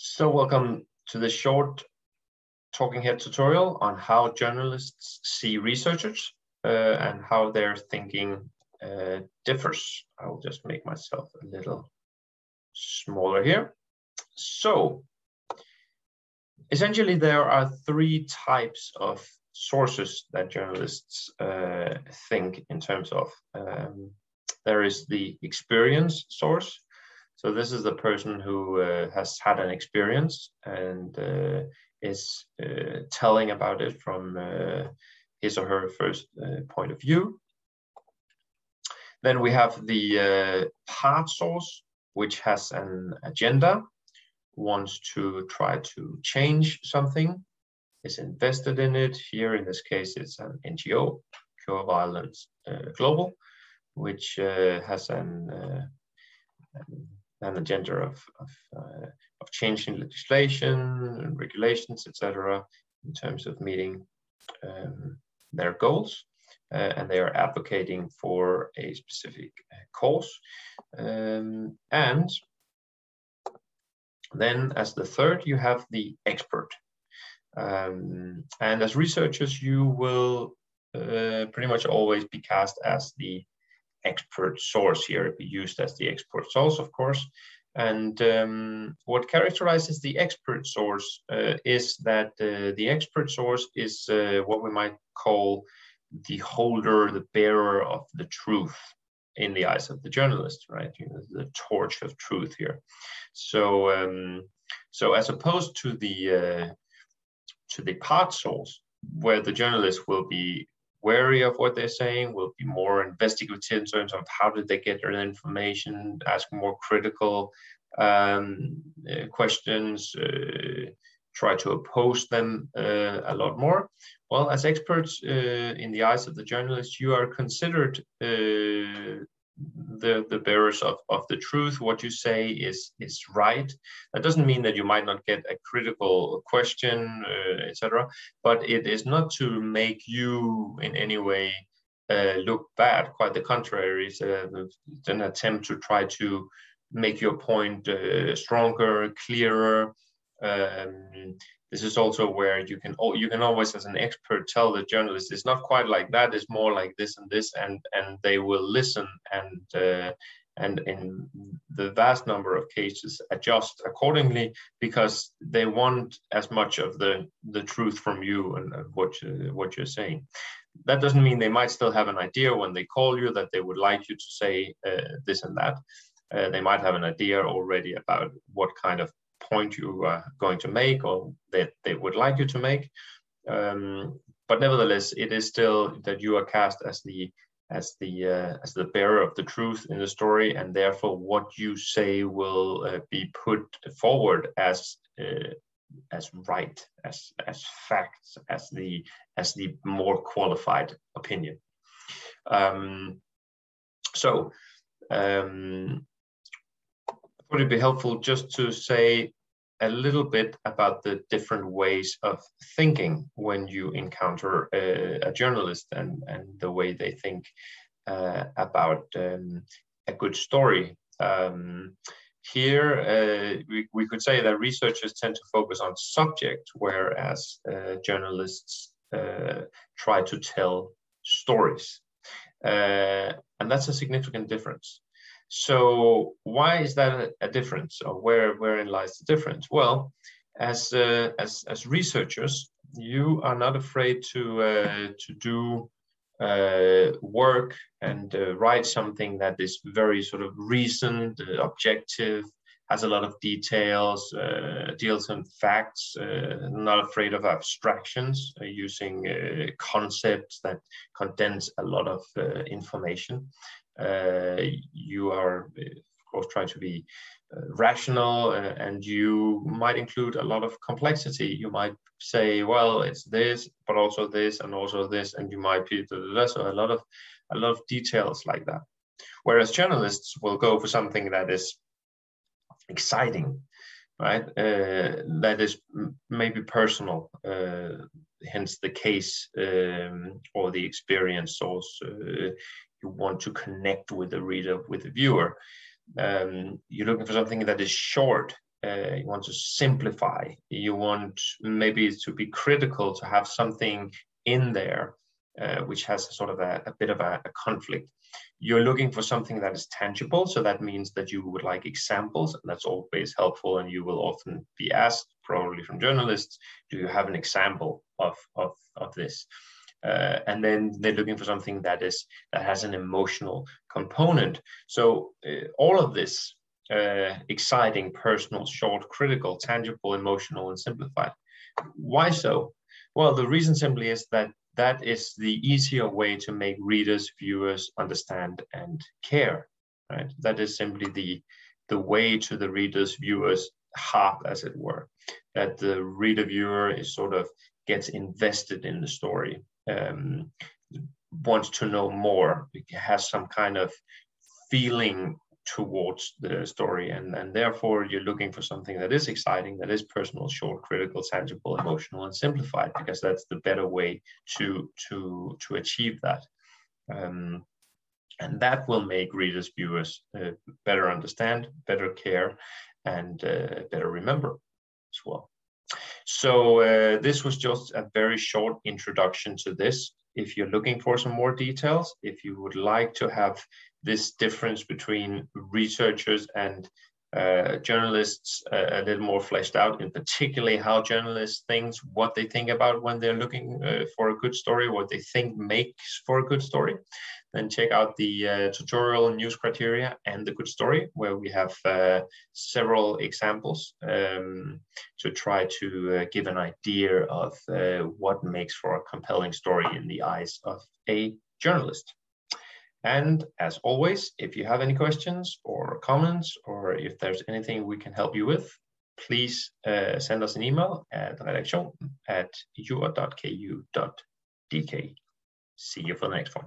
So welcome to this short talking head tutorial on how journalists see researchers uh, and how their thinking uh, differs. I'll just make myself a little smaller here. So essentially there are three types of sources that journalists uh, think in terms of. Um, there is the experience source, so this is the person who uh, has had an experience and uh, is uh, telling about it from uh, his or her first uh, point of view. Then we have the uh, part source, which has an agenda, wants to try to change something, is invested in it. Here in this case, it's an NGO, Cure Violence Global, which has an, an and agenda of, of, uh, of changing legislation and regulations, etc., in terms of meeting um, their goals. Uh, and they are advocating for a specific uh, cause. Um, and then, as the third, you have the expert. Um, and as researchers, you will uh, pretty much always be cast as the expert source here, be used as the expert source, of course. And um, what characterizes the expert source uh, is that uh, the expert source is uh, what we might call the holder, the bearer of the truth in the eyes of the journalist, right? You know, the torch of truth here. So, um, so as opposed to the uh, to the part source, where the journalist will be wary of what they're saying, will be more investigative in terms of how did they get their information, ask more critical um, uh, questions, uh, try to oppose them uh, a lot more. Well, as experts uh, in the eyes of the journalists, you are considered uh, the the bearers of, of the truth. What you say is is right. That doesn't mean that you might not get a critical question, uh, etc. But it is not to make you in any way uh, look bad. Quite the contrary. It's, uh, it's an attempt to try to make your point uh, stronger, clearer. Um, this is also where you can oh, you can always as an expert tell the journalist it's not quite like that. It's more like this and this and and they will listen and uh, and in the vast number of cases adjust accordingly because they want as much of the the truth from you and, what you, what you're saying. That doesn't mean they might still have an idea when they call you that they would like you to say uh, this and that. Uh, they might have an idea already about what kind of point you are going to make or that they would like you to make. Um, but nevertheless, it is still that you are cast as the as the uh, as the bearer of the truth in the story, and therefore what you say will uh, be put forward as uh, as right, as as facts, as the as the more qualified opinion. Um, so um, would it be helpful just to say a little bit about the different ways of thinking when you encounter a, a journalist and, and the way they think uh, about um, a good story. Um, here, uh, we, we could say that researchers tend to focus on subject, whereas uh, journalists uh, try to tell stories. Uh, and that's a significant difference. So why is that a, difference, or where wherein lies the difference? Well, as uh, as as researchers, you are not afraid to uh, to do uh, work and uh, write something that is very sort of recent, uh, objective, has a lot of details, uh, deals in facts, not afraid of abstractions, using concepts that condense a lot of information. Uh, you are, of course, trying to be uh, rational uh, and you might include a lot of complexity. You might say, well, it's this, but also this, and also this, and you might be so a lot of a lot of details like that. Whereas journalists will go for something that is exciting, right? Uh, that is maybe personal, uh, hence the case um, or the experience source. Uh, you want to connect with the reader, with the viewer. Um, you're looking for something that is short, uh, you want to simplify, you want maybe to be critical to have something in there uh, which has a sort of a, a bit of a, a, conflict. You're looking for something that is tangible, so that means that you would like examples, and that's always helpful. And you will often be asked, probably from journalists, do you have an example of of of this? Uh, and then they're looking for something that is that has an emotional component. So uh, all of this uh, exciting, personal, short, critical, tangible, emotional, and simplified. Why so? Well, the reason simply is that that is the easier way to make readers, viewers understand and care. Right? That is simply the the way to the readers, viewers' heart, as it were. That the reader viewer is sort of gets invested in the story, um, wants to know more, has some kind of feeling towards the story. And and therefore you're looking for something that is exciting that is personal short critical tangible emotional and simplified because that's the better way to to to achieve that. Um, and that will make readers viewers uh, better understand better care and uh, better remember as well so uh, this was just a very short introduction to this. If you're looking for some more details if you would like to have this difference between researchers and uh, journalists uh, a little more fleshed out, in particularly how journalists think, what they think about when they're looking uh, for a good story, what they think makes for a good story, then check out the uh, tutorial news criteria and the good story, where we have uh, several examples um, to try to uh, give an idea of what makes for a compelling story in the eyes of a journalist. And as always, if you have any questions or comments, or if there's anything we can help you with, please uh, send us an email at redaktion at ur.ku.dk. See you for the next one.